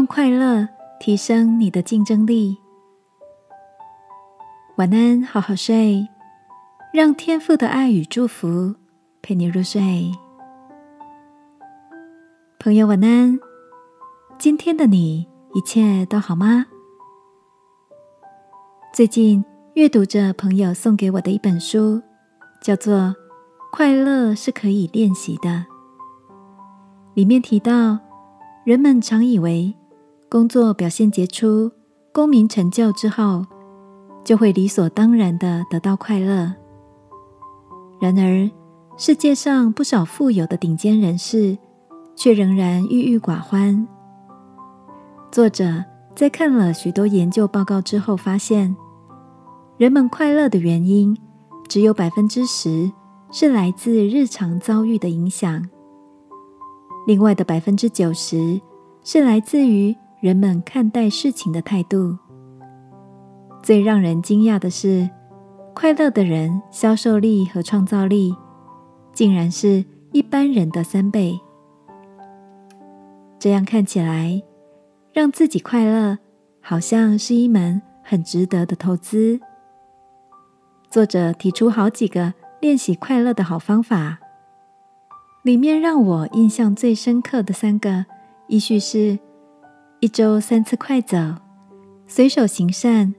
用快乐提升你的竞争力。晚安，好好睡，让天赋的爱与祝福陪你入睡。朋友，晚安。今天的你一切都好吗？最近阅读着朋友送给我的一本书，叫做《快乐是可以练习的》。里面提到，人们常以为工作表现杰出、功名成就之后，就会理所当然的得到快乐。然而，世界上不少富有的顶尖人士，却仍然郁郁寡欢。作者在看了许多研究报告之后，发现人们快乐的原因只有百分之十是来自日常遭遇的影响，另外的百分之九十是来自于人们看待事情的态度。最让人惊讶的是，快乐的人销售力和创造力竟然是一般人的三倍。这样看起来，让自己快乐好像是一门很值得的投资。作者提出好几个练习快乐的好方法，里面让我印象最深刻的三个，依序是：一周三次快走、随手行善，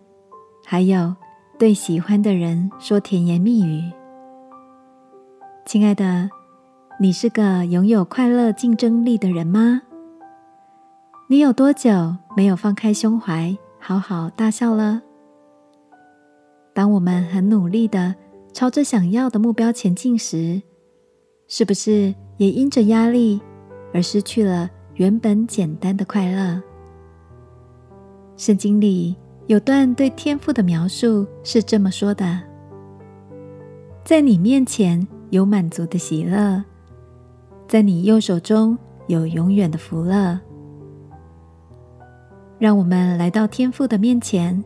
还有对喜欢的人说甜言蜜语。亲爱的，你是个拥有快乐竞争力的人吗？你有多久没有放开胸怀，好好大笑了？当我们很努力的朝着想要的目标前进时，是不是也因着压力而失去了原本简单的快乐？圣经里有段对天赋的描述是这么说的：“在你面前有满足的喜乐，在你右手中有永远的福乐。”让我们来到天父的面前，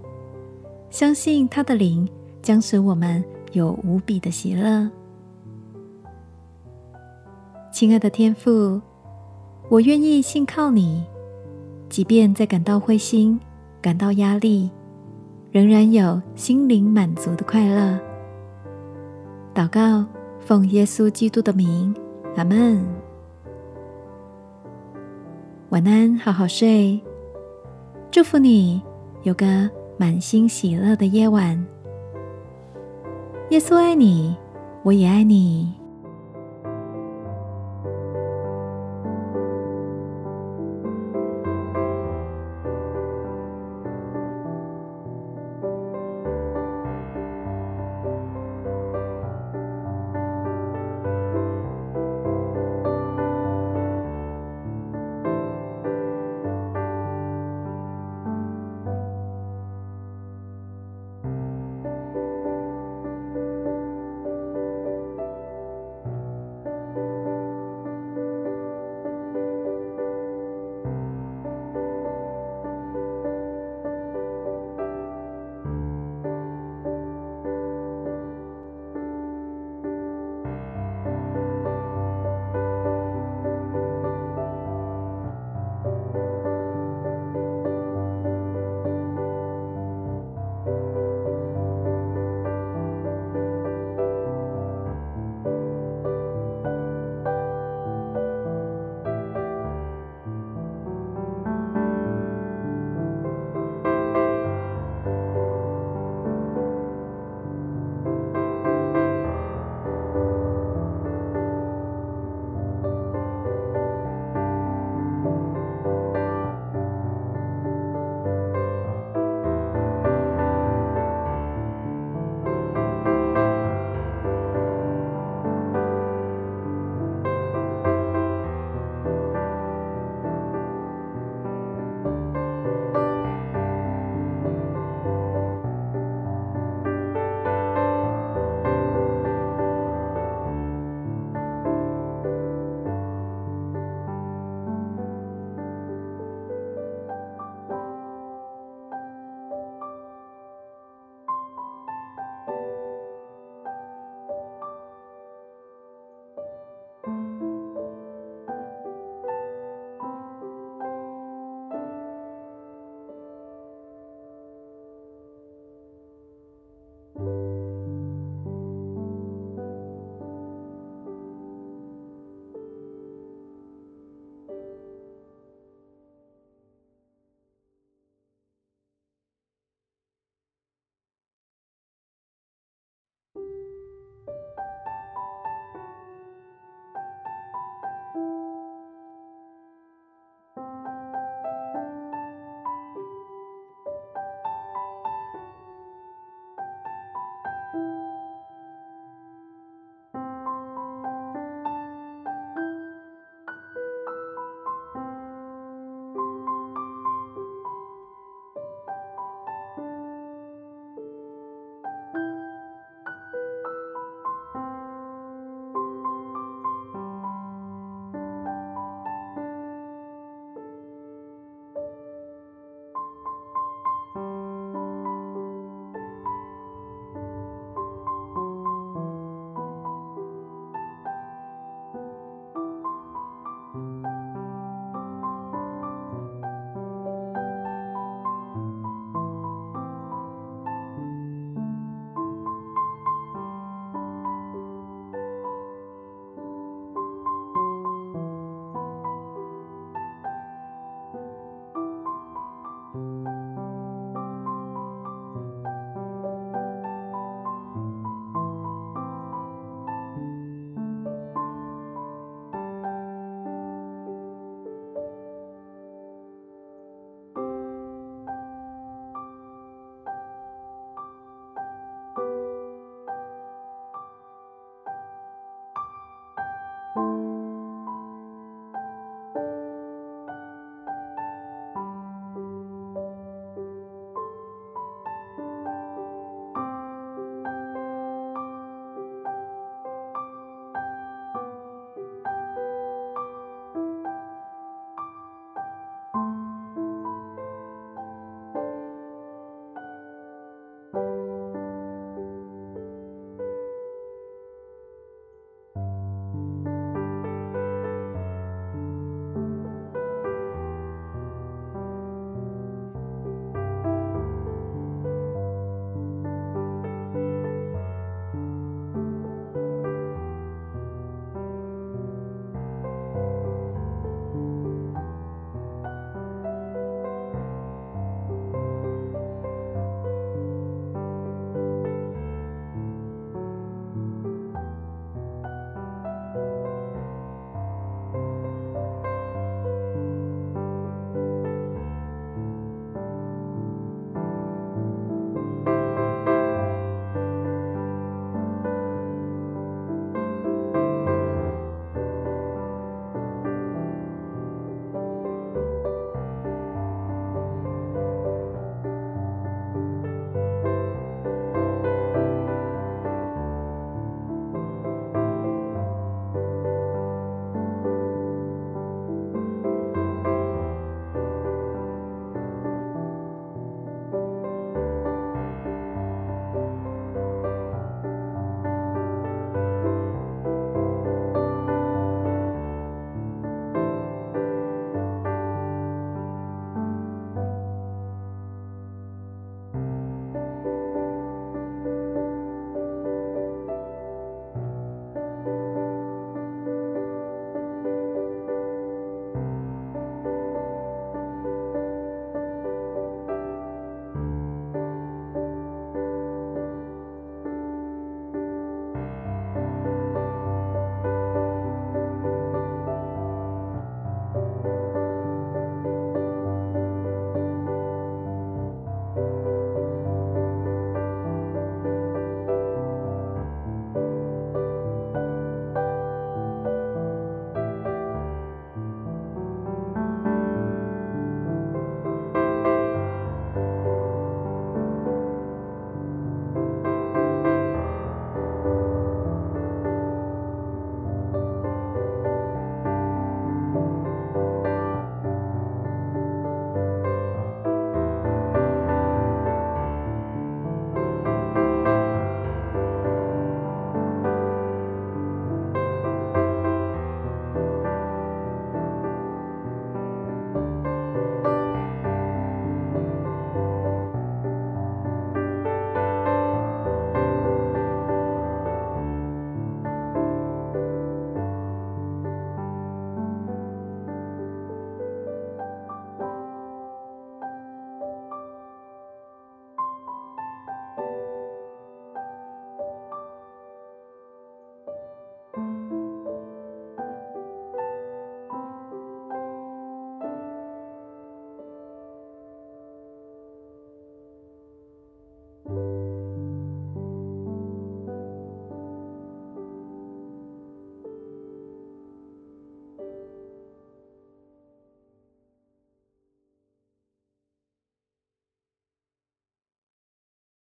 相信他的灵将使我们有无比的喜乐。亲爱的天父，我愿意信靠你，即便在感到灰心、感到压力，仍然有心灵满足的快乐。祷告，奉耶稣基督的名，阿门。晚安，好好睡。祝福你有个满心喜乐的夜晚。耶稣爱你，我也爱你。